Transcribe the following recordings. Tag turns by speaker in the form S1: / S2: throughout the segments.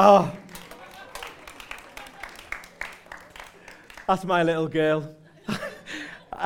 S1: Oh. That's my little girl.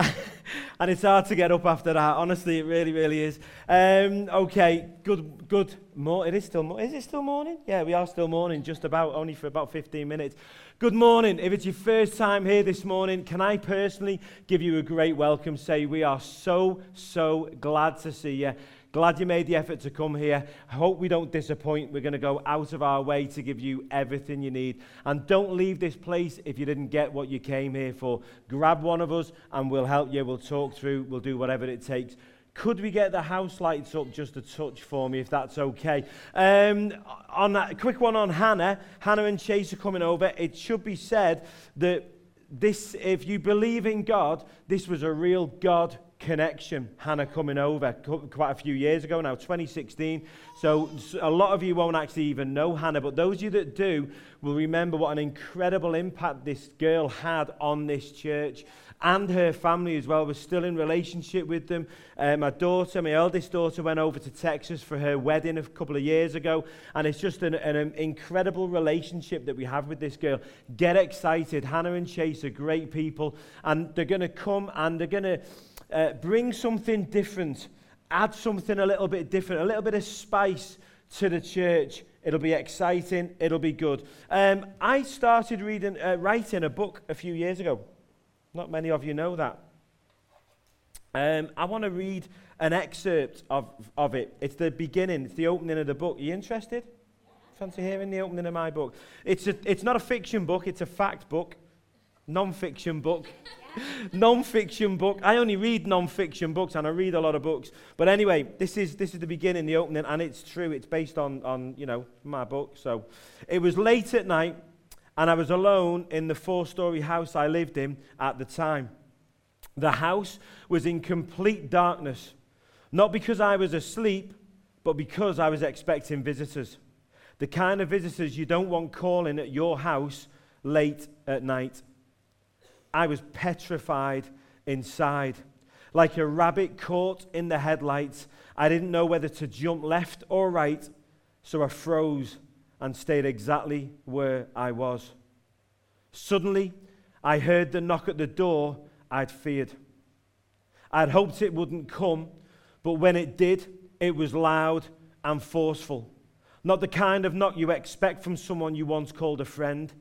S1: and it's hard to get up after that. Honestly, it really, really is. Um, okay, good, good. More. It is still. Mo- is it still morning? Yeah, we are still morning. Just about, only for about 15 minutes. Good morning. If it's your first time here this morning, can I personally give you a great welcome? Say we are so, so glad to see you. Glad you made the effort to come here. I hope we don't disappoint. We're going to go out of our way to give you everything you need. And don't leave this place if you didn't get what you came here for. Grab one of us and we'll help you. We'll talk through. We'll do whatever it takes. Could we get the house lights up just a touch for me, if that's okay? Um, on that, quick one on Hannah. Hannah and Chase are coming over. It should be said that this, if you believe in God, this was a real God connection. Hannah coming over quite a few years ago now, 2016. So a lot of you won't actually even know Hannah, but those of you that do will remember what an incredible impact this girl had on this church and her family as well. We're still in relationship with them. Uh, my daughter, my eldest daughter, went over to Texas for her wedding a couple of years ago, and it's just an, an incredible relationship that we have with this girl. Get excited. Hannah and Chase are great people, and they're going to come and they're going to uh, bring something different, add something a little bit different, a little bit of spice to the church. It'll be exciting. It'll be good. Um, I started reading, uh, writing a book a few years ago. Not many of you know that. Um, I want to read an excerpt of, of it. It's the beginning, it's the opening of the book. Are you interested? Fancy hearing the opening of my book? It's, a, it's not a fiction book, it's a fact book, non fiction book non-fiction book. I only read non-fiction books, and I read a lot of books. But anyway, this is this is the beginning, the opening, and it's true. It's based on on you know my book. So it was late at night, and I was alone in the four-story house I lived in at the time. The house was in complete darkness, not because I was asleep, but because I was expecting visitors. The kind of visitors you don't want calling at your house late at night. I was petrified inside. Like a rabbit caught in the headlights, I didn't know whether to jump left or right, so I froze and stayed exactly where I was. Suddenly, I heard the knock at the door I'd feared. I'd hoped it wouldn't come, but when it did, it was loud and forceful. Not the kind of knock you expect from someone you once called a friend,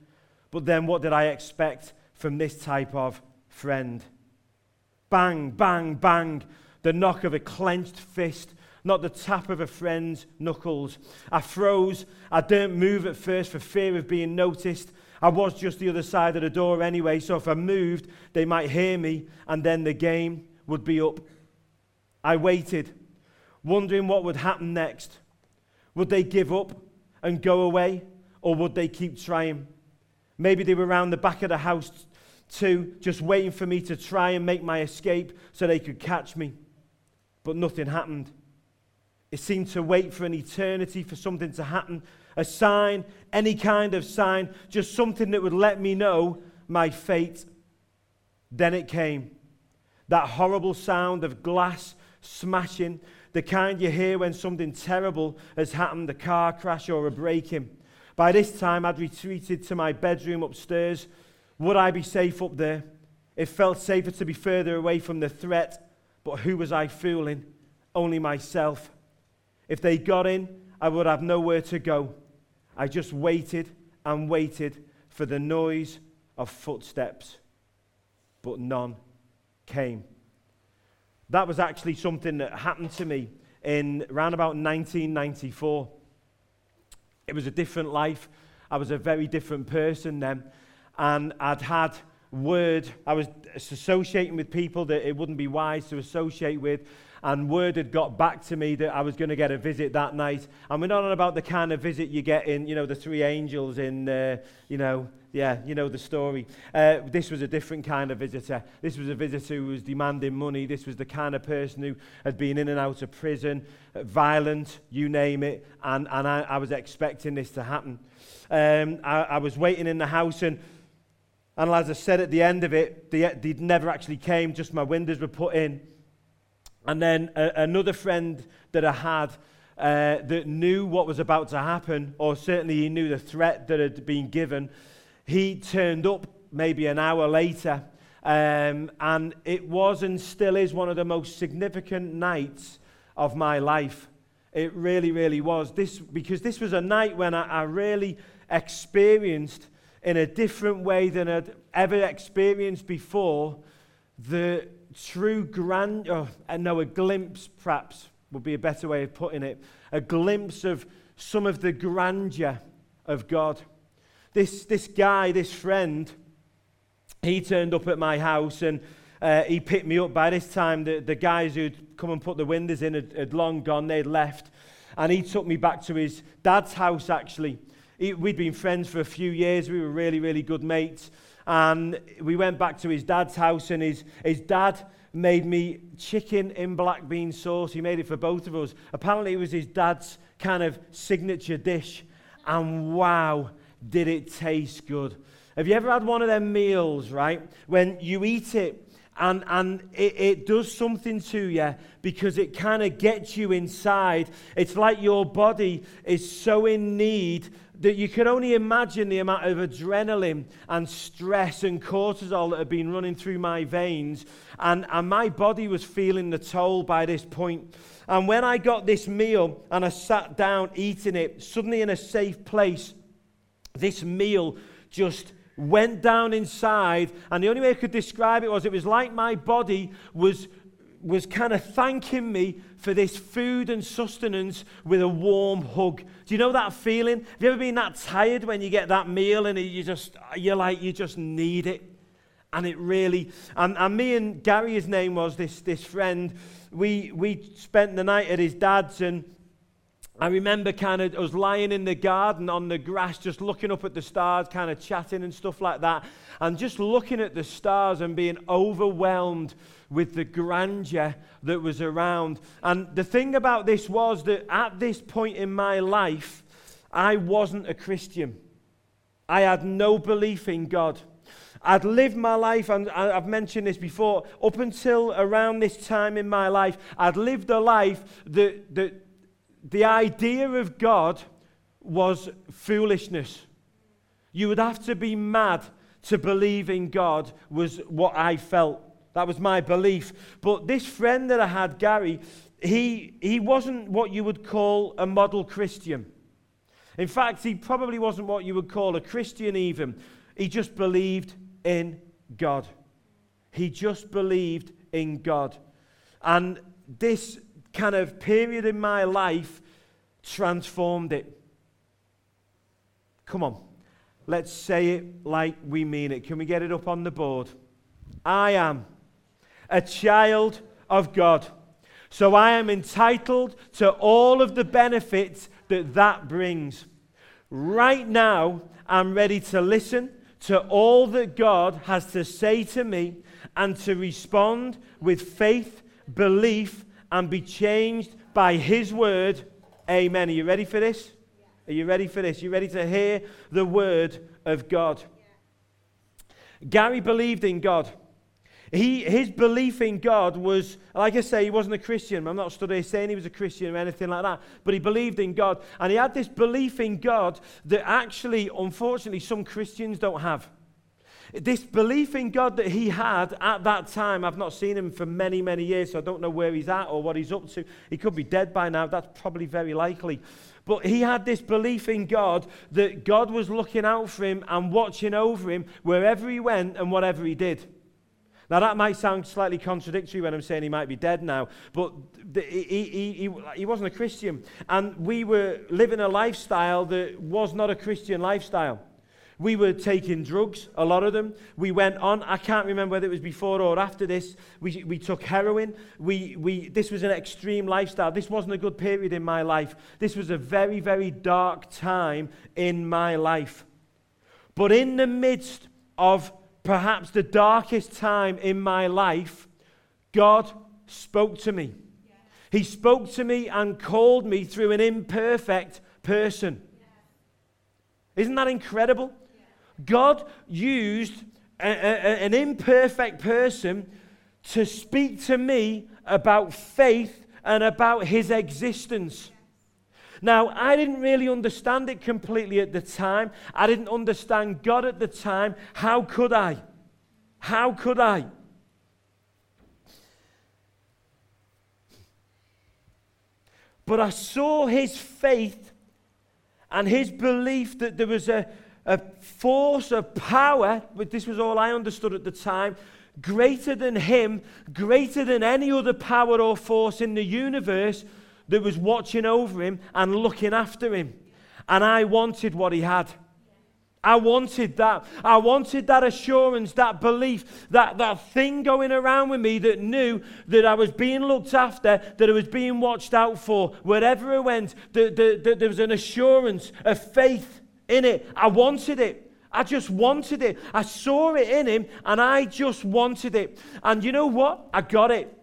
S1: but then what did I expect? From this type of friend. Bang, bang, bang, the knock of a clenched fist, not the tap of a friend's knuckles. I froze. I didn't move at first for fear of being noticed. I was just the other side of the door anyway, so if I moved, they might hear me, and then the game would be up. I waited, wondering what would happen next. Would they give up and go away, or would they keep trying? Maybe they were around the back of the house to just waiting for me to try and make my escape so they could catch me. But nothing happened. It seemed to wait for an eternity for something to happen a sign, any kind of sign, just something that would let me know my fate. Then it came. That horrible sound of glass smashing, the kind you hear when something terrible has happened a car crash or a break in. By this time, I'd retreated to my bedroom upstairs would I be safe up there? It felt safer to be further away from the threat, but who was I fooling? Only myself. If they got in, I would have nowhere to go. I just waited and waited for the noise of footsteps, but none came. That was actually something that happened to me in around about 1994. It was a different life. I was a very different person then and I'd had word, I was associating with people that it wouldn't be wise to associate with, and word had got back to me that I was going to get a visit that night. And we're not on about the kind of visit you get in, you know, the three angels in, uh, you know, yeah, you know the story. Uh, this was a different kind of visitor. This was a visitor who was demanding money. This was the kind of person who had been in and out of prison, uh, violent, you name it. And, and I, I was expecting this to happen. Um, I, I was waiting in the house and and as I said at the end of it, they, they never actually came, just my windows were put in. And then a, another friend that I had uh, that knew what was about to happen, or certainly he knew the threat that had been given. He turned up maybe an hour later, um, and it was and still is one of the most significant nights of my life. It really, really was. This, because this was a night when I, I really experienced, in a different way than I'd ever experienced before, the true grand, oh, no, a glimpse perhaps would be a better way of putting it, a glimpse of some of the grandeur of God. This, this guy, this friend, he turned up at my house and uh, he picked me up. By this time, the, the guys who'd come and put the windows in had, had long gone, they'd left. And he took me back to his dad's house, actually. We'd been friends for a few years, we were really, really good mates. And we went back to his dad's house, and his, his dad made me chicken in black bean sauce. He made it for both of us. Apparently, it was his dad's kind of signature dish. And wow, did it taste good. Have you ever had one of them meals, right, when you eat it and, and it, it does something to you because it kind of gets you inside? It's like your body is so in need that you can only imagine the amount of adrenaline and stress and cortisol that had been running through my veins. And, and my body was feeling the toll by this point. And when I got this meal and I sat down eating it, suddenly in a safe place, this meal just went down inside. And the only way I could describe it was it was like my body was, was kind of thanking me for this food and sustenance with a warm hug. Do you know that feeling? Have you ever been that tired when you get that meal and you just, you're like, you just need it? And it really, and, and me and Gary, his name was, this, this friend, we, we spent the night at his dad's and I remember kind of, I was lying in the garden on the grass, just looking up at the stars, kind of chatting and stuff like that, and just looking at the stars and being overwhelmed with the grandeur that was around. And the thing about this was that at this point in my life, I wasn't a Christian. I had no belief in God. I'd lived my life, and I've mentioned this before, up until around this time in my life, I'd lived a life that, that the idea of God was foolishness. You would have to be mad to believe in God, was what I felt. That was my belief. But this friend that I had, Gary, he, he wasn't what you would call a model Christian. In fact, he probably wasn't what you would call a Christian, even. He just believed in God. He just believed in God. And this kind of period in my life transformed it. Come on, let's say it like we mean it. Can we get it up on the board? I am a child of God. So I am entitled to all of the benefits that that brings. Right now, I'm ready to listen to all that God has to say to me and to respond with faith, belief, and be changed by His word. Amen. Are you ready for this? Are you ready for this? Are you ready to hear the word of God? Gary believed in God. He, his belief in God was, like I say, he wasn't a Christian. I'm not studying saying he was a Christian or anything like that, but he believed in God. And he had this belief in God that actually, unfortunately, some Christians don't have. This belief in God that he had at that time, I've not seen him for many, many years, so I don't know where he's at or what he's up to. He could be dead by now, that's probably very likely. But he had this belief in God that God was looking out for him and watching over him wherever he went and whatever he did. Now, that might sound slightly contradictory when I'm saying he might be dead now, but he, he, he, he wasn't a Christian. And we were living a lifestyle that was not a Christian lifestyle. We were taking drugs, a lot of them. We went on, I can't remember whether it was before or after this. We, we took heroin. We, we, this was an extreme lifestyle. This wasn't a good period in my life. This was a very, very dark time in my life. But in the midst of perhaps the darkest time in my life, God spoke to me. He spoke to me and called me through an imperfect person. Isn't that incredible? God used a, a, an imperfect person to speak to me about faith and about his existence. Now, I didn't really understand it completely at the time. I didn't understand God at the time. How could I? How could I? But I saw his faith and his belief that there was a, a force, a power, but this was all I understood at the time, greater than him, greater than any other power or force in the universe that was watching over him and looking after him. And I wanted what he had. I wanted that. I wanted that assurance, that belief, that, that thing going around with me that knew that I was being looked after, that I was being watched out for. Wherever I went, that, that, that there was an assurance, a faith in it. I wanted it. I just wanted it. I saw it in him and I just wanted it. And you know what? I got it.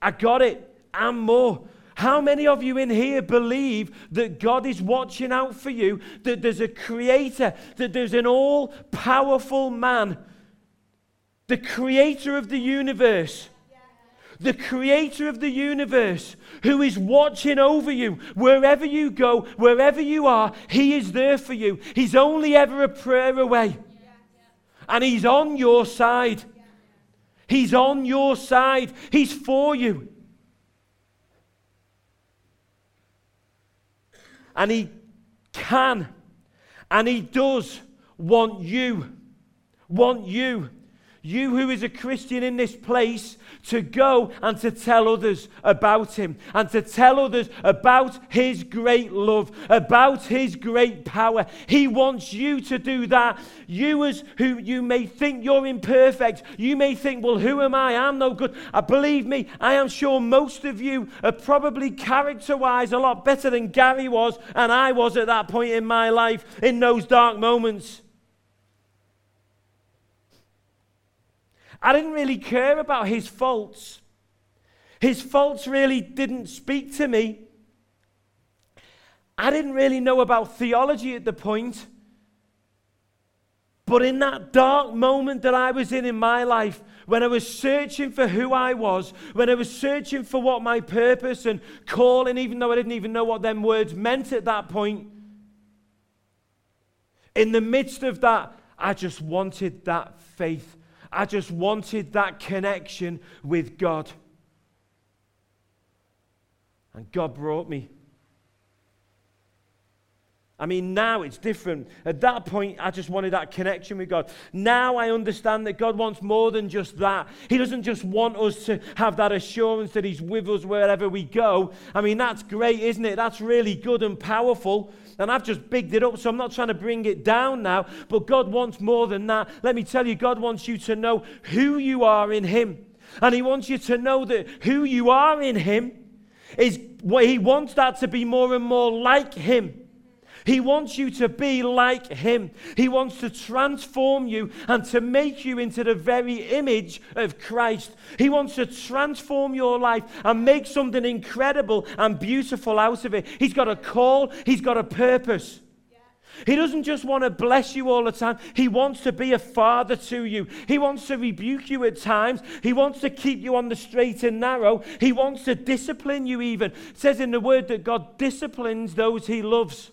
S1: I got it and more. How many of you in here believe that God is watching out for you, that there's a creator, that there's an all powerful man, the creator of the universe? the creator of the universe, who is watching over you wherever you go, wherever you are, he is there for you. He's only ever a prayer away. And he's on your side. He's on your side. He's for you. And He can and He does want you. Want you. You who is a Christian in this place to go and to tell others about him and to tell others about his great love, about his great power. He wants you to do that. You, as who you may think you're imperfect, you may think, well, who am I? I'm no good. Uh, believe me, I am sure most of you are probably character wise a lot better than Gary was and I was at that point in my life in those dark moments. I didn't really care about his faults. His faults really didn't speak to me. I didn't really know about theology at the point. But in that dark moment that I was in in my life, when I was searching for who I was, when I was searching for what my purpose and calling, even though I didn't even know what them words meant at that point, in the midst of that, I just wanted that faith I just wanted that connection with God. And God brought me. I mean, now it's different. At that point, I just wanted that connection with God. Now I understand that God wants more than just that. He doesn't just want us to have that assurance that He's with us wherever we go. I mean, that's great, isn't it? That's really good and powerful. And I've just bigged it up, so I'm not trying to bring it down now. But God wants more than that. Let me tell you, God wants you to know who you are in Him. And He wants you to know that who you are in Him is He wants that to be more and more like Him. He wants you to be like Him. He wants to transform you and to make you into the very image of Christ. He wants to transform your life and make something incredible and beautiful out of it. He's got a call, He's got a purpose. He doesn't just want to bless you all the time. He wants to be a father to you. He wants to rebuke you at times. He wants to keep you on the straight and narrow. He wants to discipline you, even. It says in the word that God disciplines those he loves.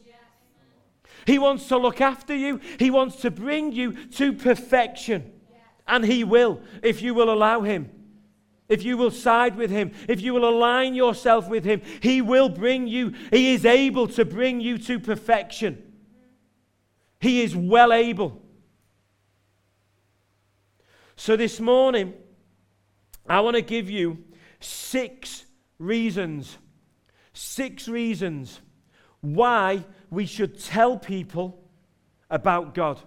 S1: He wants to look after you, He wants to bring you to perfection. And He will, if you will allow Him. If you will side with Him, if you will align yourself with Him, He will bring you, He is able to bring you to perfection. He is well able. So this morning, I want to give you six reasons. Six reasons why we should tell people about God.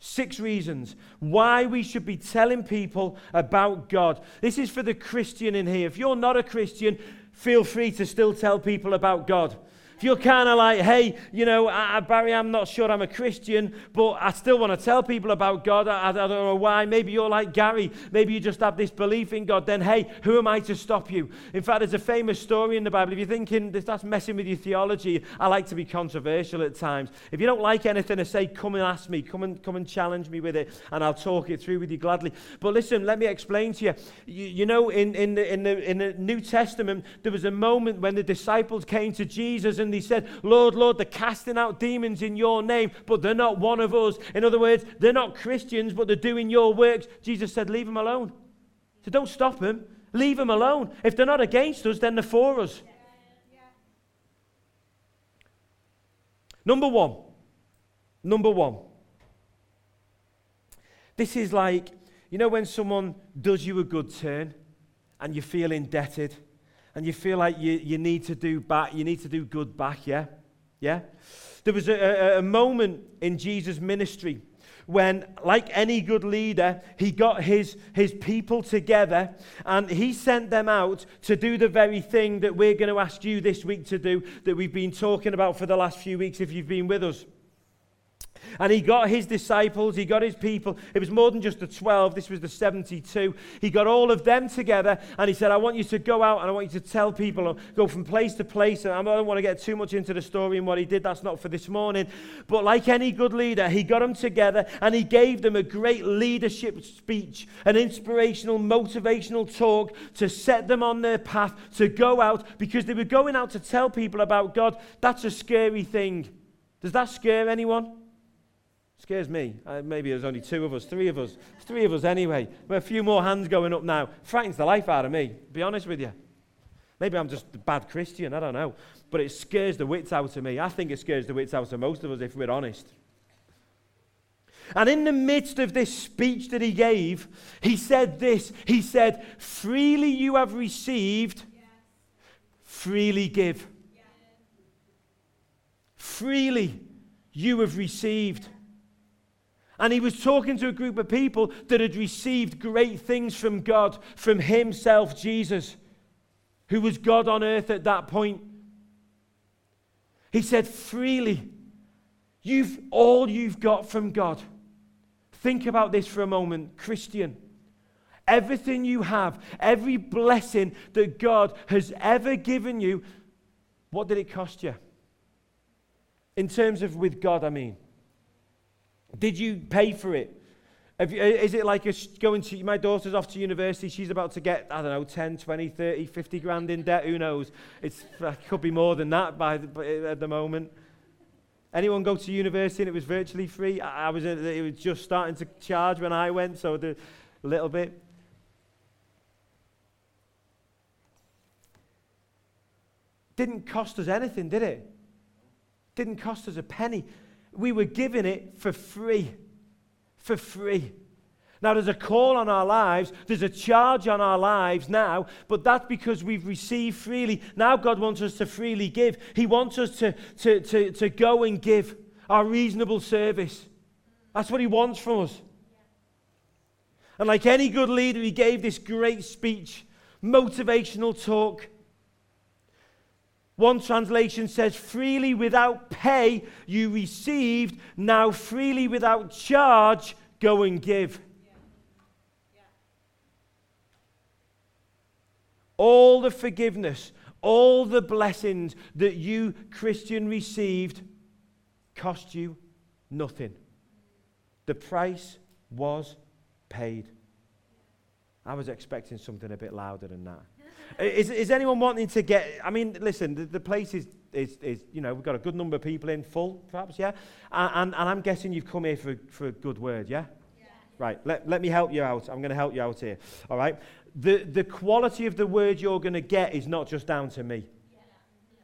S1: Six reasons why we should be telling people about God. This is for the Christian in here. If you're not a Christian, feel free to still tell people about God. If you're kind of like, hey, you know, I, Barry, I'm not sure I'm a Christian, but I still want to tell people about God. I, I don't know why. Maybe you're like Gary. Maybe you just have this belief in God. Then, hey, who am I to stop you? In fact, there's a famous story in the Bible. If you're thinking that's messing with your theology, I like to be controversial at times. If you don't like anything I say, come and ask me. Come and, come and challenge me with it, and I'll talk it through with you gladly. But listen, let me explain to you. You, you know, in, in, the, in, the, in the New Testament, there was a moment when the disciples came to Jesus and they said, Lord, Lord, they're casting out demons in your name, but they're not one of us. In other words, they're not Christians, but they're doing your works. Jesus said, Leave them alone. So don't stop them. Leave them alone. If they're not against us, then they're for us. Number one. Number one. This is like, you know, when someone does you a good turn and you feel indebted and you feel like you, you need to do back, you need to do good back, yeah? Yeah? There was a, a, a moment in Jesus' ministry when, like any good leader, he got his, his people together and he sent them out to do the very thing that we're going to ask you this week to do, that we've been talking about for the last few weeks if you've been with us. And he got his disciples, he got his people. It was more than just the 12, this was the 72. He got all of them together and he said, I want you to go out and I want you to tell people, go from place to place. And I don't want to get too much into the story and what he did, that's not for this morning. But like any good leader, he got them together and he gave them a great leadership speech, an inspirational, motivational talk to set them on their path to go out because they were going out to tell people about God. That's a scary thing. Does that scare anyone? Scares me. Uh, maybe there's only two of us, three of us. three of us anyway. But a few more hands going up now. Frightens the life out of me, be honest with you. Maybe I'm just a bad Christian, I don't know. But it scares the wits out of me. I think it scares the wits out of most of us if we're honest. And in the midst of this speech that he gave, he said this He said, Freely you have received, freely give. Freely you have received. And he was talking to a group of people that had received great things from God, from himself, Jesus, who was God on earth at that point. He said, freely, you've all you've got from God. Think about this for a moment, Christian. Everything you have, every blessing that God has ever given you, what did it cost you? In terms of with God, I mean. Did you pay for it? You, is it like a, going to, my daughter's off to university, she's about to get, I don't know, 10, 20, 30, 50 grand in debt, who knows? It's, uh, it could be more than that by the, at the moment. Anyone go to university and it was virtually free? I, I was, uh, it was just starting to charge when I went, so a little bit. Didn't cost us anything, did it? Didn't cost us a penny. We were given it for free. For free. Now, there's a call on our lives, there's a charge on our lives now, but that's because we've received freely. Now, God wants us to freely give. He wants us to, to, to, to go and give our reasonable service. That's what He wants from us. And like any good leader, He gave this great speech, motivational talk. One translation says, freely without pay you received, now freely without charge go and give. All the forgiveness, all the blessings that you, Christian, received cost you nothing. The price was paid. I was expecting something a bit louder than that. Is, is anyone wanting to get, I mean, listen, the, the place is, is, is, you know, we've got a good number of people in full, perhaps, yeah? And, and, and I'm guessing you've come here for, for a good word, yeah? yeah. Right, let, let me help you out. I'm going to help you out here, all right? The, the quality of the word you're going to get is not just down to me, yeah.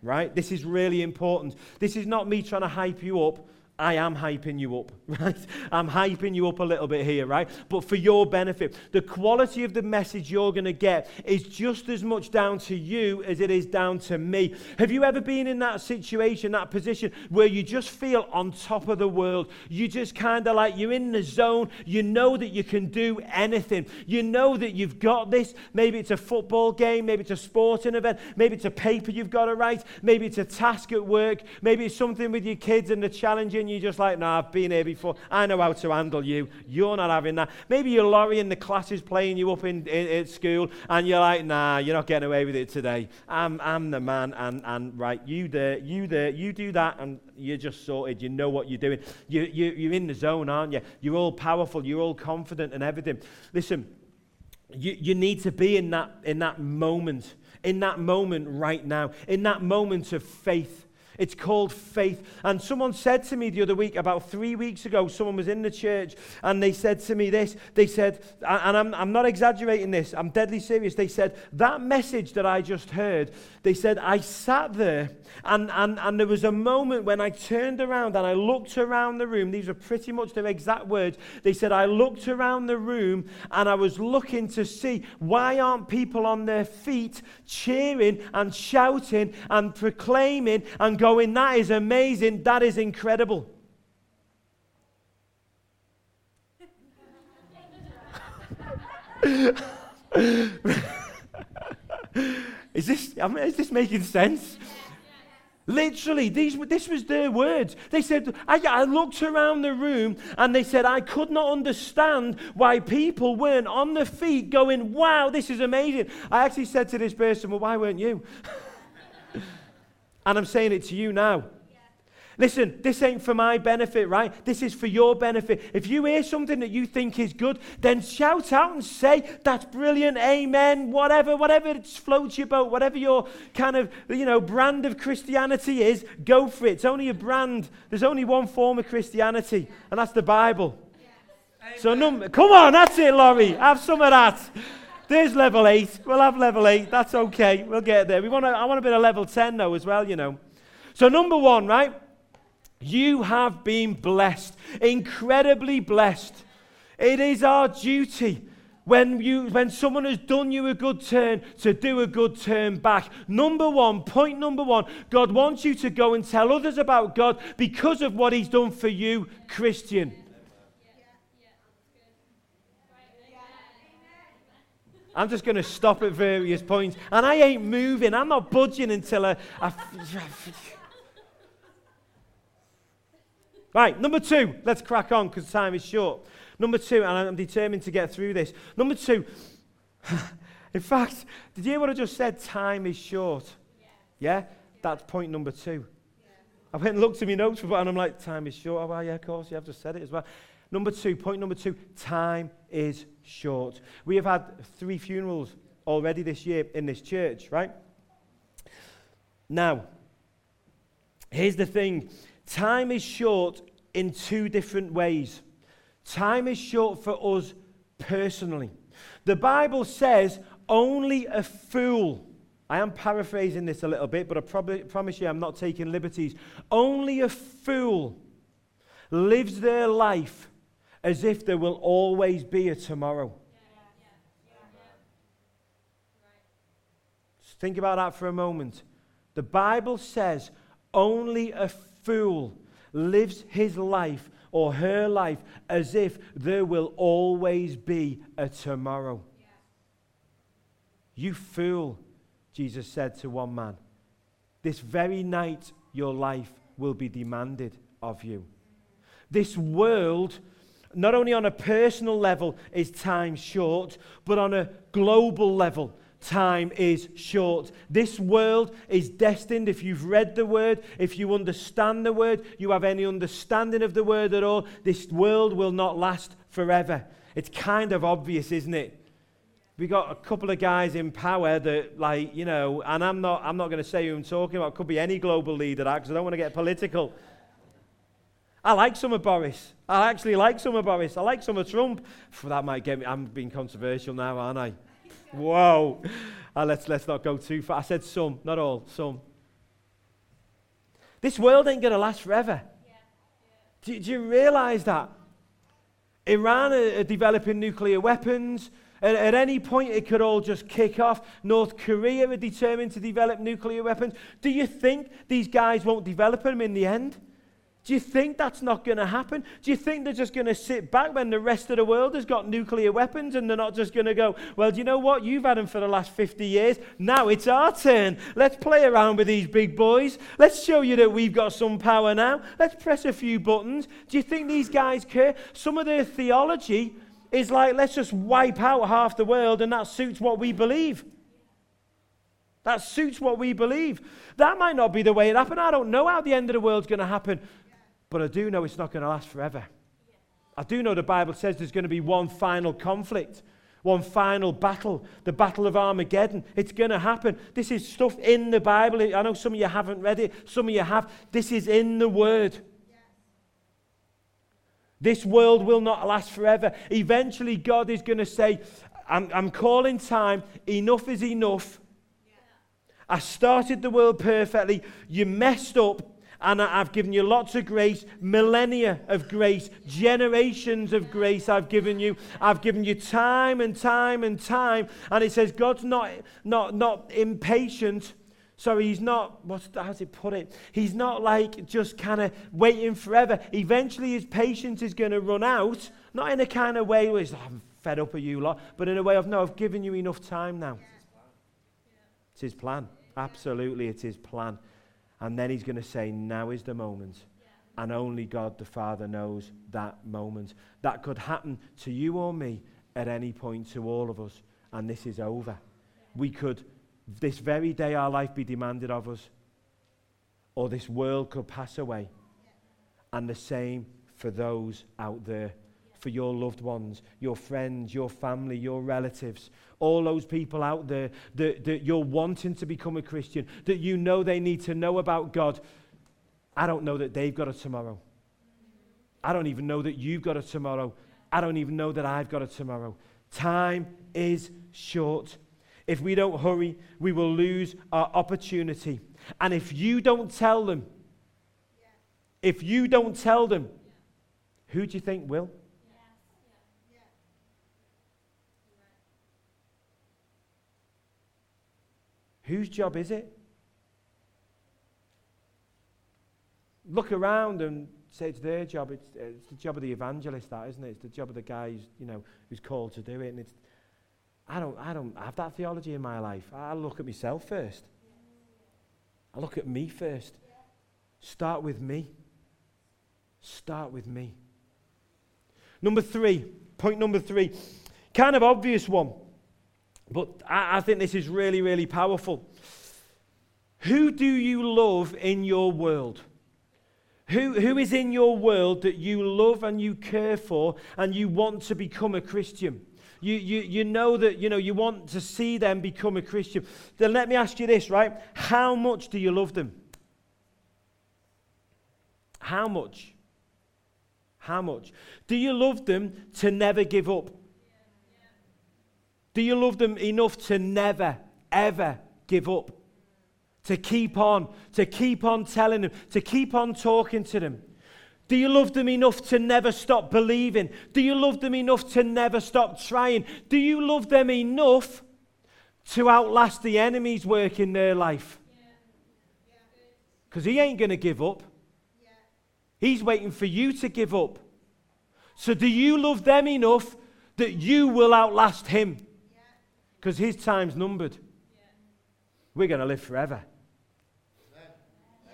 S1: right? This is really important. This is not me trying to hype you up. I am hyping you up, right? I'm hyping you up a little bit here, right? But for your benefit, the quality of the message you're going to get is just as much down to you as it is down to me. Have you ever been in that situation, that position where you just feel on top of the world? You just kind of like you're in the zone. You know that you can do anything. You know that you've got this. Maybe it's a football game, maybe it's a sporting event, maybe it's a paper you've got to write, maybe it's a task at work, maybe it's something with your kids and the challenging you're just like, no, I've been here before. I know how to handle you. You're not having that. Maybe your Laurie in the class is playing you up in, in, at school, and you're like, nah, you're not getting away with it today. I'm, I'm the man, and, and right, you there, you there, you do that, and you're just sorted. You know what you're doing. You, you, you're in the zone, aren't you? You're all powerful. You're all confident and everything. Listen, you, you need to be in that, in that moment, in that moment right now, in that moment of faith It's called faith. And someone said to me the other week, about three weeks ago, someone was in the church and they said to me this. They said, and I'm, I'm not exaggerating this, I'm deadly serious. They said, that message that I just heard, they said, I sat there and, and, and there was a moment when I turned around and I looked around the room. These are pretty much their exact words. They said, I looked around the room and I was looking to see why aren't people on their feet cheering and shouting and proclaiming and going, going, That is amazing. That is incredible. is this, I mean, is this making sense? Literally, these, this was their words. They said, I, I, looked around the room and they said, I could not understand why people weren't on their feet going, Wow, this is amazing. I actually said to this person, Well, why weren't you? And I'm saying it to you now. Listen, this ain't for my benefit, right? This is for your benefit. If you hear something that you think is good, then shout out and say, That's brilliant, amen, whatever, whatever floats your boat, whatever your kind of, you know, brand of Christianity is, go for it. It's only a brand. There's only one form of Christianity, and that's the Bible. So, num- come on, that's it, Laurie. Have some of that. There's level eight. We'll have level eight. That's okay. We'll get there. We want to, I want a bit of level 10 though as well, you know. So, number one, right? You have been blessed, incredibly blessed. It is our duty when, you, when someone has done you a good turn to do a good turn back. Number one, point number one, God wants you to go and tell others about God because of what He's done for you, Christian. I'm just going to stop at various points. And I ain't moving. I'm not budging until I. I right, number two. Let's crack on because time is short. Number two, and I'm determined to get through this. Number two. in fact, did you hear what I just said? Time is short. Yeah? yeah? That's point number two. Yeah. I went and looked at my notes for and I'm like, time is short. Oh, well, yeah, of course, you have just said it as well. Number two, point number two, time is short. We have had three funerals already this year in this church, right? Now, here's the thing time is short in two different ways. Time is short for us personally. The Bible says only a fool. I am paraphrasing this a little bit, but I probably, promise you I'm not taking liberties. Only a fool lives their life as if there will always be a tomorrow. Think about that for a moment. The Bible says only a fool lives his life or her life as if there will always be a tomorrow. You fool, Jesus said to one man. This very night your life will be demanded of you. This world not only on a personal level is time short, but on a global level, time is short. This world is destined, if you've read the word, if you understand the word, you have any understanding of the word at all, this world will not last forever. It's kind of obvious, isn't it? We got a couple of guys in power that, like, you know, and I'm not, I'm not going to say who I'm talking about. It could be any global leader, because I don't want to get political. I like some of Boris. I actually like some of Boris. I like some of Trump. that might get me. I'm being controversial now, aren't I? Whoa. Uh, let's, let's not go too far. I said some, not all, some. This world ain't going to last forever. Yeah. Yeah. Do, do, you realize that? Iran are, are developing nuclear weapons. At, at, any point, it could all just kick off. North Korea are determined to develop nuclear weapons. Do you think these guys won't develop them in the end? Do you think that's not going to happen? Do you think they're just going to sit back when the rest of the world has got nuclear weapons and they're not just going to go, well, do you know what? You've had them for the last 50 years. Now it's our turn. Let's play around with these big boys. Let's show you that we've got some power now. Let's press a few buttons. Do you think these guys care? Some of their theology is like, let's just wipe out half the world and that suits what we believe. That suits what we believe. That might not be the way it happened. I don't know how the end of the world's going to happen. But I do know it's not going to last forever. I do know the Bible says there's going to be one final conflict, one final battle, the Battle of Armageddon. It's going to happen. This is stuff in the Bible. I know some of you haven't read it, some of you have. This is in the Word. This world will not last forever. Eventually, God is going to say, I'm, I'm calling time. Enough is enough. I started the world perfectly. You messed up. And I've given you lots of grace, millennia of grace, generations of grace I've given you. I've given you time and time and time. And it says God's not, not, not impatient. Sorry, he's not, what's, how's it put it? He's not like just kind of waiting forever. Eventually his patience is going to run out. Not in a kind of way where he's, oh, I'm fed up of you lot, but in a way of, no, I've given you enough time now. It's his plan. Absolutely, it's his plan. And then he's going to say, Now is the moment. Yeah. And only God the Father knows that moment. That could happen to you or me at any point, to all of us. And this is over. Yeah. We could, this very day, our life be demanded of us, or this world could pass away. Yeah. And the same for those out there for your loved ones, your friends, your family, your relatives, all those people out there that, that you're wanting to become a Christian, that you know they need to know about God. I don't know that they've got a tomorrow. I don't even know that you've got a tomorrow. I don't even know that I've got a tomorrow. Time is short. If we don't hurry, we will lose our opportunity. And if you don't tell them, if you don't tell them, who do you think will? Whose job is it? Look around and say it's their job. It's, it's the job of the evangelist, that isn't it? It's the job of the guy who's, you know, who's called to do it. And it's, I don't, I don't have that theology in my life. I look at myself first. I look at me first. Start with me. Start with me. Number three, point number three, kind of obvious one. But I, I think this is really, really powerful. Who do you love in your world? Who, who is in your world that you love and you care for and you want to become a Christian? You, you, you know that you know you want to see them become a Christian. Then let me ask you this, right? How much do you love them? How much? How much? Do you love them to never give up? Do you love them enough to never, ever give up? To keep on, to keep on telling them, to keep on talking to them? Do you love them enough to never stop believing? Do you love them enough to never stop trying? Do you love them enough to outlast the enemy's work in their life? Because he ain't going to give up. He's waiting for you to give up. So, do you love them enough that you will outlast him? Because his time's numbered. We're going to live forever.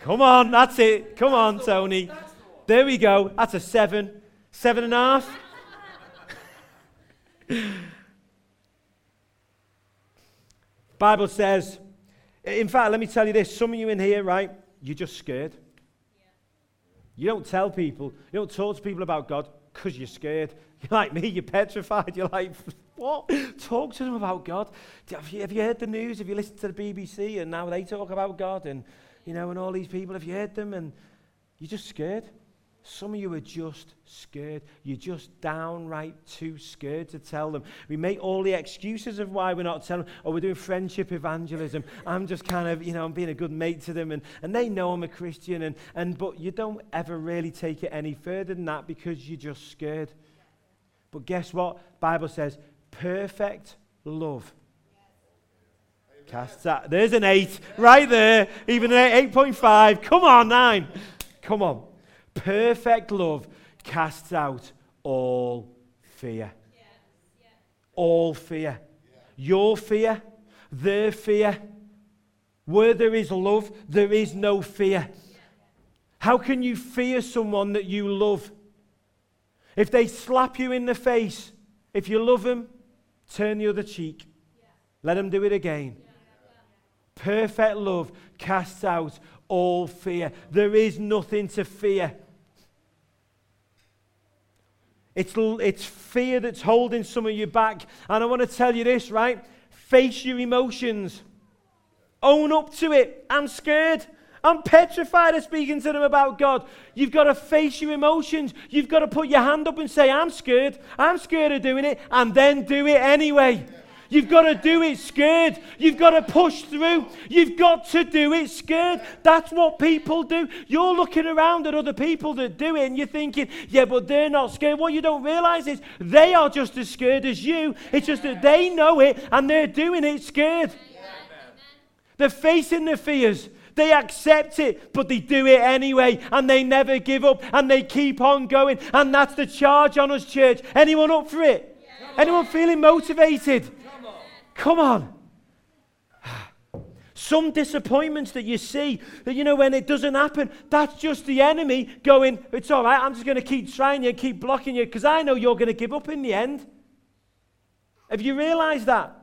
S1: Come on, that's it. Come on, Tony. There we go. That's a seven. Seven and a half. Bible says, in fact, let me tell you this. Some of you in here, right, you're just scared. You don't tell people, you don't talk to people about God because you're scared. You're like me, you're petrified. You're like, what? Talk to them about God. Have you, have you heard the news? Have you listened to the BBC and now they talk about God and, you know, and all these people? Have you heard them? And you're just scared. Some of you are just scared. You're just downright too scared to tell them. We make all the excuses of why we're not telling them. Or we're doing friendship evangelism. I'm just kind of, you know, I'm being a good mate to them. And, and they know I'm a Christian. And, and, but you don't ever really take it any further than that because you're just scared. But guess what? Bible says perfect love casts out. There's an eight right there. Even an eight, 8.5. Come on, nine. Come on. Perfect love casts out all fear. All fear. Your fear, their fear. Where there is love, there is no fear. How can you fear someone that you love? If they slap you in the face, if you love them, turn the other cheek. Let them do it again. Perfect love casts out all fear. There is nothing to fear. It's, it's fear that's holding some of you back. And I want to tell you this, right? Face your emotions. Own up to it. I'm scared. I'm petrified of speaking to them about God. You've got to face your emotions. You've got to put your hand up and say, I'm scared. I'm scared of doing it. And then do it anyway. You've got to do it scared. You've got to push through. You've got to do it scared. That's what people do. You're looking around at other people that do it and you're thinking, yeah, but they're not scared. What you don't realize is they are just as scared as you. It's just that they know it and they're doing it scared. They're facing their fears. They accept it, but they do it anyway, and they never give up, and they keep on going. And that's the charge on us, church. Anyone up for it? Yeah. Anyone feeling motivated? Come on. Some disappointments that you see, that you know, when it doesn't happen, that's just the enemy going, It's all right, I'm just going to keep trying you, keep blocking you, because I know you're going to give up in the end. Have you realized that?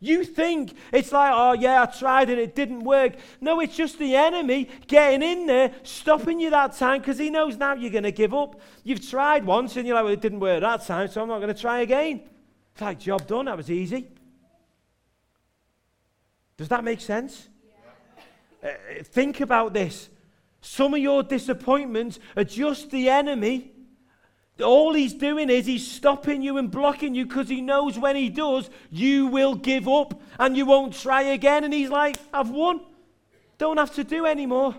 S1: You think it's like, oh, yeah, I tried and it didn't work. No, it's just the enemy getting in there, stopping you that time because he knows now you're going to give up. You've tried once and you're like, well, it didn't work that time, so I'm not going to try again. It's like, job done, that was easy. Does that make sense? Yeah. Uh, think about this. Some of your disappointments are just the enemy. All he's doing is he's stopping you and blocking you because he knows when he does, you will give up and you won't try again. And he's like, I've won. Don't have to do anymore.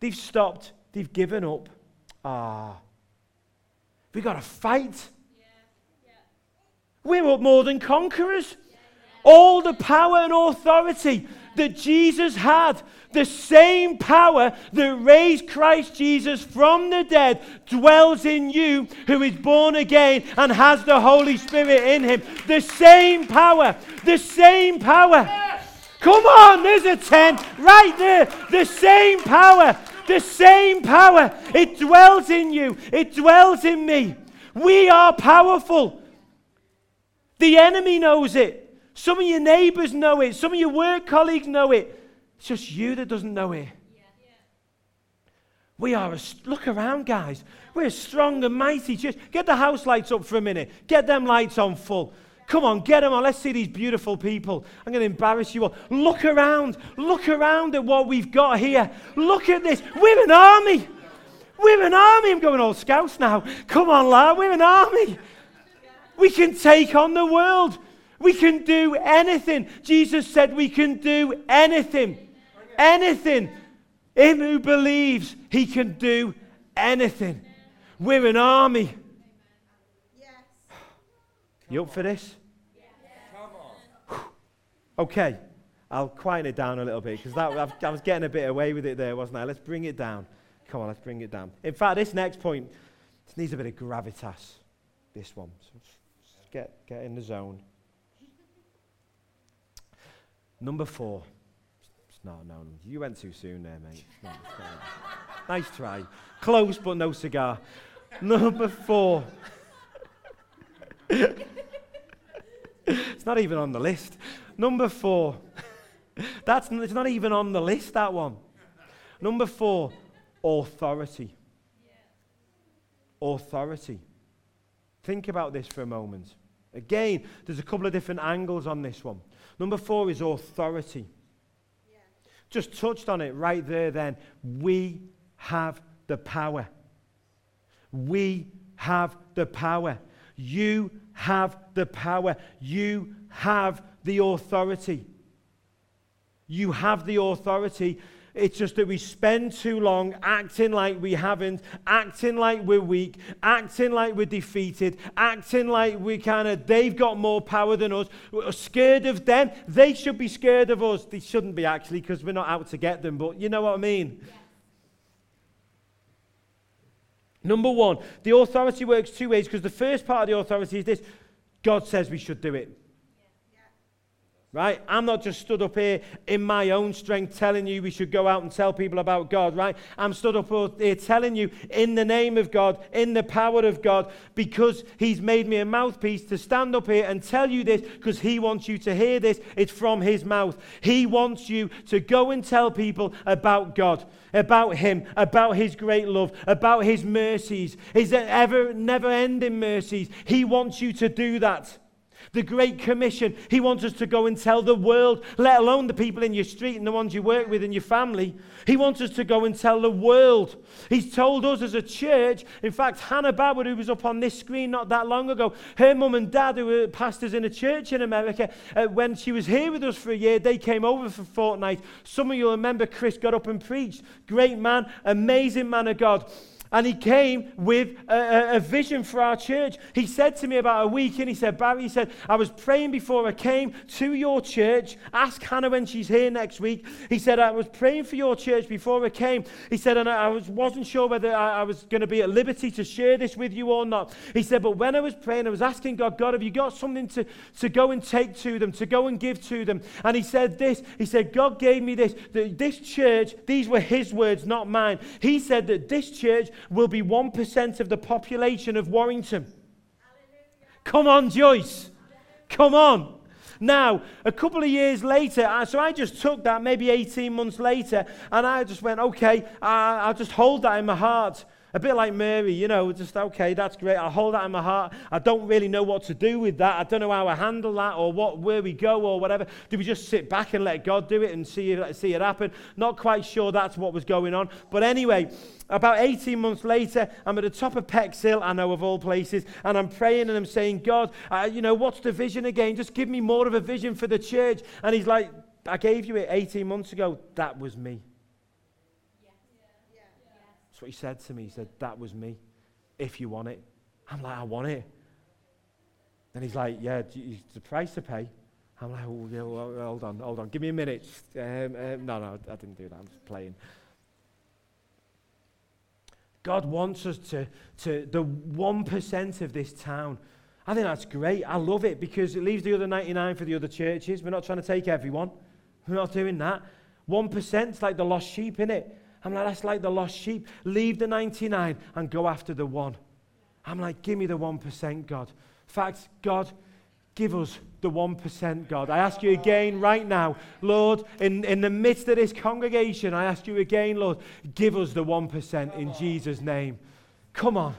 S1: They've stopped. They've given up. Ah. We've got to fight. We're more than conquerors. All the power and authority that Jesus had, the same power that raised Christ Jesus from the dead, dwells in you who is born again and has the Holy Spirit in him. The same power, the same power. Come on, there's a tent right there. The same power, the same power. It dwells in you, it dwells in me. We are powerful. The enemy knows it. Some of your neighbors know it. Some of your work colleagues know it. It's just you that doesn't know it. We are a, look around, guys. We're a strong and mighty church. Get the house lights up for a minute. Get them lights on full. Come on, get them on. Let's see these beautiful people. I'm going to embarrass you all. Look around. Look around at what we've got here. Look at this. We're an army. We're an army. I'm going all scouts now. Come on, lad. We're an army. We can take on the world. We can do anything. Jesus said we can do anything. Anything. Him who believes he can do anything. We're an army. You up for this? Okay, I'll quiet it down a little bit because I was getting a bit away with it there, wasn't I? Let's bring it down. Come on, let's bring it down. In fact, this next point needs a bit of gravitas. This one. So get, get in the zone. Number four. No, no, you went too soon there, mate. nice try. Close, but no cigar. Number four. it's not even on the list. Number four. That's it's not even on the list, that one. Number four, authority. Authority. Think about this for a moment. Again, there's a couple of different angles on this one. Number four is authority. Just touched on it right there then. We have the power. We have the power. You have the power. You have the authority. You have the authority it's just that we spend too long acting like we haven't, acting like we're weak, acting like we're defeated, acting like we kind of, they've got more power than us. We're scared of them. They should be scared of us. They shouldn't be actually because we're not out to get them, but you know what I mean? Number one, the authority works two ways because the first part of the authority is this God says we should do it. Right? I'm not just stood up here in my own strength telling you we should go out and tell people about God, right? I'm stood up here telling you in the name of God, in the power of God, because He's made me a mouthpiece to stand up here and tell you this because He wants you to hear this. It's from His mouth. He wants you to go and tell people about God. About him, about his great love, about his mercies, his ever never ending mercies. He wants you to do that. The Great Commission, He wants us to go and tell the world, let alone the people in your street and the ones you work with and your family. He wants us to go and tell the world. He's told us as a church, in fact, Hannah Bauer, who was up on this screen not that long ago, her mum and dad, who were pastors in a church in America, uh, when she was here with us for a year, they came over for fortnight. Some of you remember Chris got up and preached. Great man, amazing man of God. And he came with a, a, vision for our church. He said to me about a week, in, he said, Barry, he said, I was praying before I came to your church. Ask Hannah when she's here next week. He said, I was praying for your church before I came. He said, and I was, wasn't sure whether I, I was going to be at liberty to share this with you or not. He said, but when I was praying, I was asking God, God, have you got something to, to go and take to them, to go and give to them? And he said this, he said, God gave me this, that this church, these were his words, not mine. He said that this church will be 1% of the population of Warrington. Come on, Joyce. Come on. Now, a couple of years later, so I just took that maybe 18 months later, and I just went, okay, I'll just hold that in my heart. A bit like Mary, you know, just okay, that's great. I hold that in my heart. I don't really know what to do with that. I don't know how I handle that or what where we go or whatever. Do we just sit back and let God do it and see it, see it happen? Not quite sure that's what was going on. But anyway, about 18 months later, I'm at the top of Pex Hill, I know of all places, and I'm praying and I'm saying, God, you know, what's the vision again? Just give me more of a vision for the church. And he's like, I gave you it 18 months ago. That was me what he said to me. He said, That was me. If you want it. I'm like, I want it. And he's like, Yeah, it's the price to pay. I'm like, oh, yeah, well, hold on, hold on. Give me a minute. Um, um, no, no, I didn't do that. I'm just playing. God wants us to, to the 1% of this town. I think that's great. I love it because it leaves the other 99 for the other churches. We're not trying to take everyone. We're not doing that. 1% is like the lost sheep, in it. I'm like, that's like the lost sheep. Leave the 99 and go after the one. I'm like, give me the 1%, God. In fact, God, give us the 1%, God. I ask you again right now, Lord, in, in the midst of this congregation, I ask you again, Lord, give us the 1% in Jesus' name. Come on.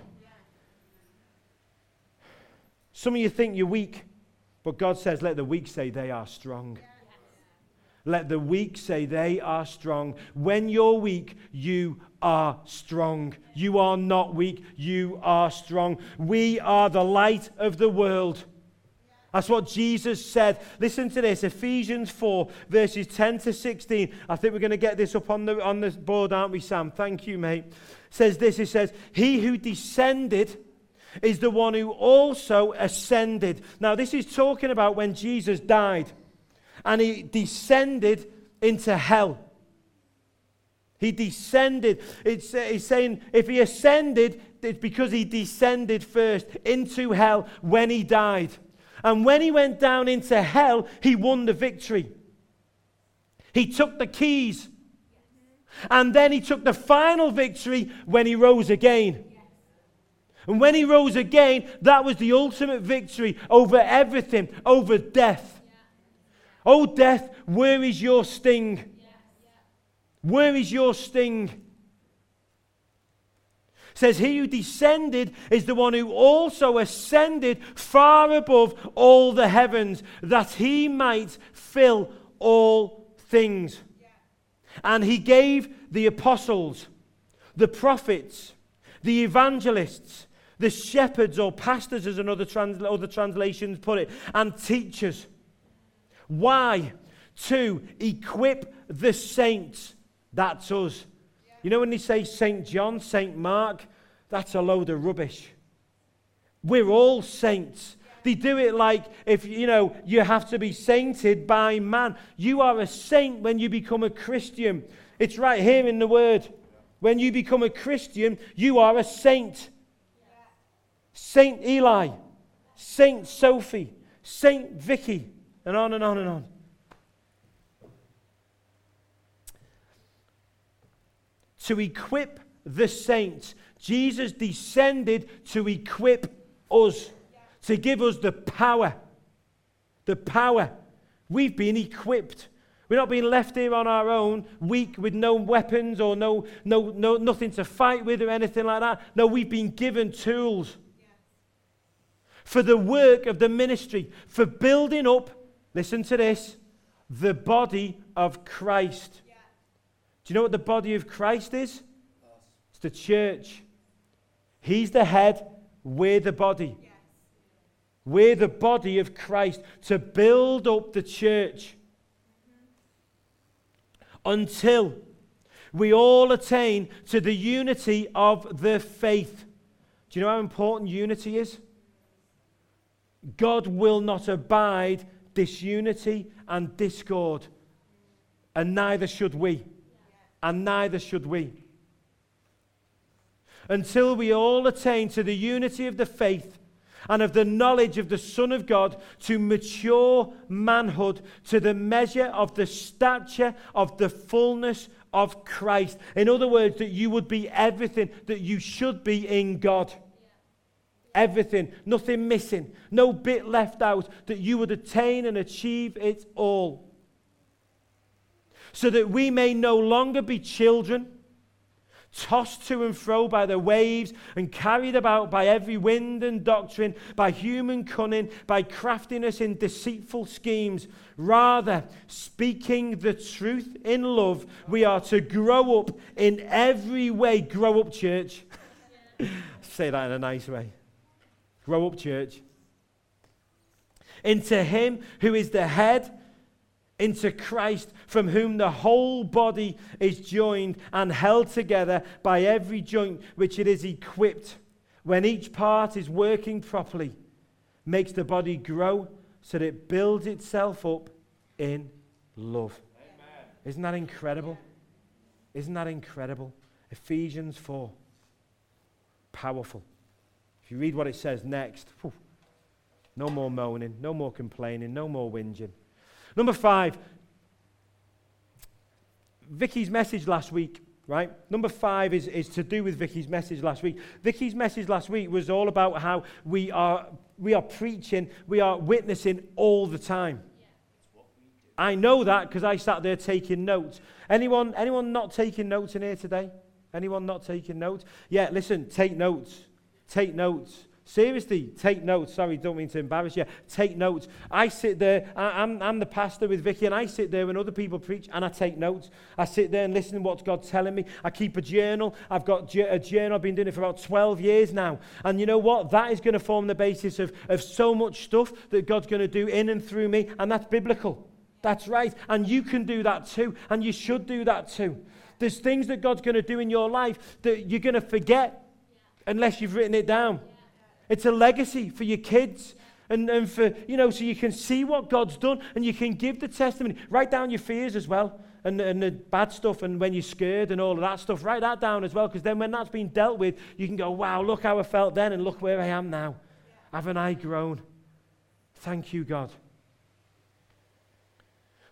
S1: Some of you think you're weak, but God says, let the weak say they are strong. Let the weak say they are strong. When you're weak, you are strong. You are not weak, you are strong. We are the light of the world. That's what Jesus said. Listen to this Ephesians 4, verses 10 to 16. I think we're going to get this up on the, on the board, aren't we, Sam? Thank you, mate. says this It says, He who descended is the one who also ascended. Now, this is talking about when Jesus died and he descended into hell. He descended. It's, uh, it's saying if he ascended, it's because he descended first into hell when he died. And when he went down into hell, he won the victory. He took the keys. And then he took the final victory when he rose again. And when he rose again, that was the ultimate victory over everything, over death. Oh, death, where is your sting? Where is your sting? says he who descended is the one who also ascended far above all the heavens that he might fill all things and he gave the apostles the prophets the evangelists the shepherds or pastors as another trans- other translations put it and teachers why? To equip the saints. That's us. You know when they say St. John, St. Mark? That's a load of rubbish. We're all saints. They do it like if, you know, you have to be sainted by man. You are a saint when you become a Christian. It's right here in the word. When you become a Christian, you are a saint. Saint Eli, Saint Sophie, Saint Vicky, and on and on and on. To equip the saints, Jesus descended to equip us, to give us the power. The power. We've been equipped. We're not being left here on our own, weak with no weapons or no, no, no, nothing to fight with or anything like that. No, we've been given tools yeah. for the work of the ministry, for building up listen to this, the body of Christ. Yeah. Do you know what the body of Christ is? It's the church. He's the head, we're the body. We're the body of Christ to build up the church mm-hmm. until we all attain to the unity of the faith. Do you know how important unity is? God will not abide disunity and discord, and neither should we. And neither should we. Until we all attain to the unity of the faith and of the knowledge of the Son of God to mature manhood to the measure of the stature of the fullness of Christ. In other words, that you would be everything that you should be in God. Everything, nothing missing, no bit left out, that you would attain and achieve it all. So that we may no longer be children tossed to and fro by the waves and carried about by every wind and doctrine, by human cunning, by craftiness in deceitful schemes. Rather, speaking the truth in love, we are to grow up in every way. Grow up, church. Say that in a nice way. Grow up, church. Into Him who is the head into Christ, from whom the whole body is joined and held together by every joint which it is equipped, when each part is working properly, makes the body grow so that it builds itself up in love. Amen. Isn't that incredible? Isn't that incredible? Ephesians 4. Powerful. You read what it says next, whew, no more moaning, no more complaining, no more whinging. Number five, Vicky's message last week, right? Number five is, is to do with Vicky's message last week. Vicky's message last week was all about how we are, we are preaching, we are witnessing all the time. I know that because I sat there taking notes. Anyone, anyone not taking notes in here today? Anyone not taking notes? Yeah, listen, take notes. Take notes. Seriously, take notes. Sorry, don't mean to embarrass you. Take notes. I sit there, I, am I'm, I'm the pastor with Vicky, and I sit there when other people preach and I take notes. I sit there and listen to what God's telling me. I keep a journal. I've got a journal. I've been doing it for about 12 years now. And you know what? That is going to form the basis of, of so much stuff that God's going to do in and through me, and that's biblical. That's right. And you can do that too, and you should do that too. There's things that God's going to do in your life that you're going to forget unless you've written it down. It's a legacy for your kids. And, and for, you know, so you can see what God's done and you can give the testimony. Write down your fears as well and, and the bad stuff and when you're scared and all of that stuff. Write that down as well because then when that's been dealt with, you can go, wow, look how I felt then and look where I am now. Haven't I grown? Thank you, God.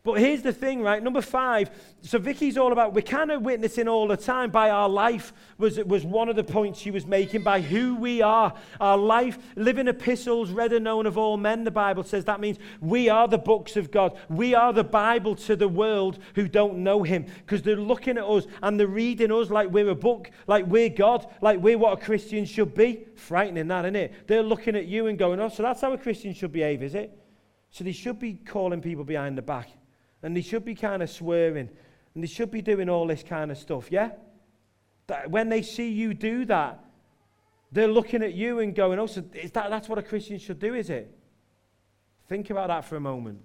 S1: But here's the thing, right? Number five. So Vicky's all about we're kind of witnessing all the time by our life was was one of the points she was making by who we are. Our life, living epistles, read and known of all men. The Bible says that means we are the books of God. We are the Bible to the world who don't know Him because they're looking at us and they're reading us like we're a book, like we're God, like we're what a Christian should be. Frightening, that isn't it? They're looking at you and going, "Oh, so that's how a Christian should behave, is it?" So they should be calling people behind the back and they should be kind of swearing and they should be doing all this kind of stuff, yeah? That when they see you do that, they're looking at you and going, oh, so is that, that's what a Christian should do, is it? Think about that for a moment.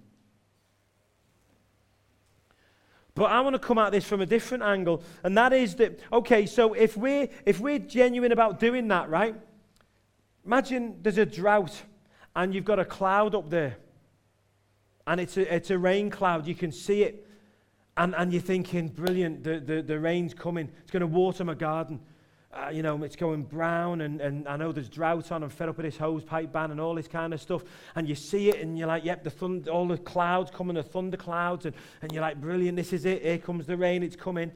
S1: But I want to come at this from a different angle, and that is that, okay, so if we're, if we're genuine about doing that, right? Imagine there's a drought and you've got a cloud up there and it's a, it's a rain cloud. You can see it. And, and you're thinking, brilliant, the, the, the rain's coming. It's going to water my garden. Uh, you know, it's going brown, and, and I know there's drought on. I'm fed up with this hose pipe ban and all this kind of stuff. And you see it, and you're like, yep, the thund- all the clouds coming, the thunder clouds, and, and you're like, brilliant, this is it. Here comes the rain, it's coming.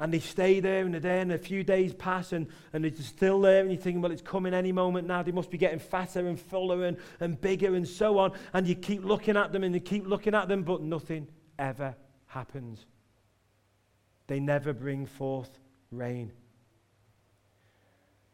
S1: And they stay there and there, and a few days pass, and, and they're still there, and you're thinking, well, it's coming any moment now. They must be getting fatter and fuller and, and bigger and so on. And you keep looking at them and you keep looking at them, but nothing ever happens. They never bring forth rain.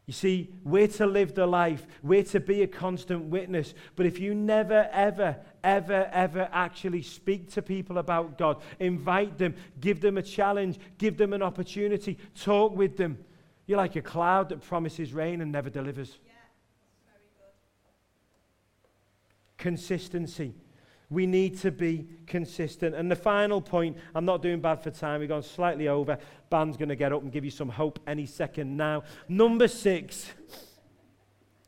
S1: You see, we're to live the life, we're to be a constant witness. But if you never, ever, ever, ever actually speak to people about God, invite them, give them a challenge, give them an opportunity, talk with them, you're like a cloud that promises rain and never delivers.
S2: Yeah, very good.
S1: Consistency. We need to be consistent. And the final point, I'm not doing bad for time, we've gone slightly over. Band's going to get up and give you some hope any second now. Number six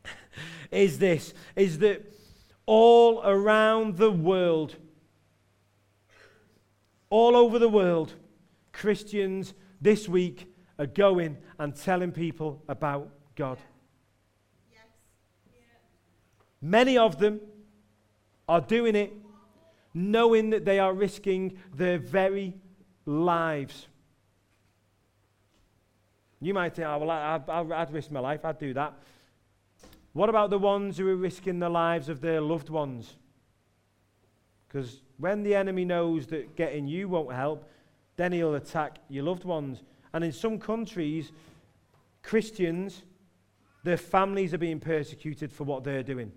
S1: is this, is that all around the world, all over the world, Christians this week are going and telling people about God.
S2: Yes. Yeah.
S1: Many of them are doing it knowing that they are risking their very lives. You might think, oh, well, I, I, I'd risk my life, I'd do that. What about the ones who are risking the lives of their loved ones? Because when the enemy knows that getting you won't help, then he'll attack your loved ones. And in some countries, Christians, their families are being persecuted for what they're doing.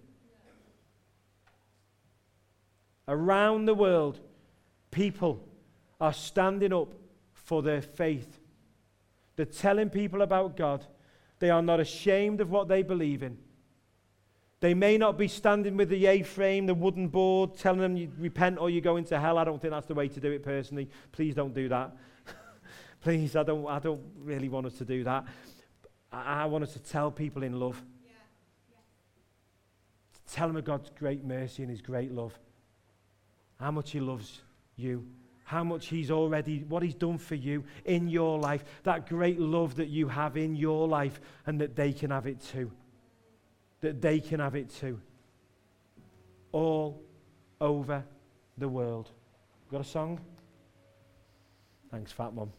S1: Around the world, people are standing up for their faith. They're telling people about God. They are not ashamed of what they believe in. They may not be standing with the A frame, the wooden board, telling them you repent or you go into hell. I don't think that's the way to do it personally. Please don't do that. Please, I don't, I don't really want us to do that. I, I want us to tell people in love.
S2: Yeah. Yeah.
S1: Tell them of God's great mercy and his great love. How much he loves you. How much he's already, what he's done for you in your life. That great love that you have in your life and that they can have it too. That they can have it too. All over the world. Got a song? Thanks, Fat Mum.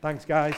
S1: Thanks, guys.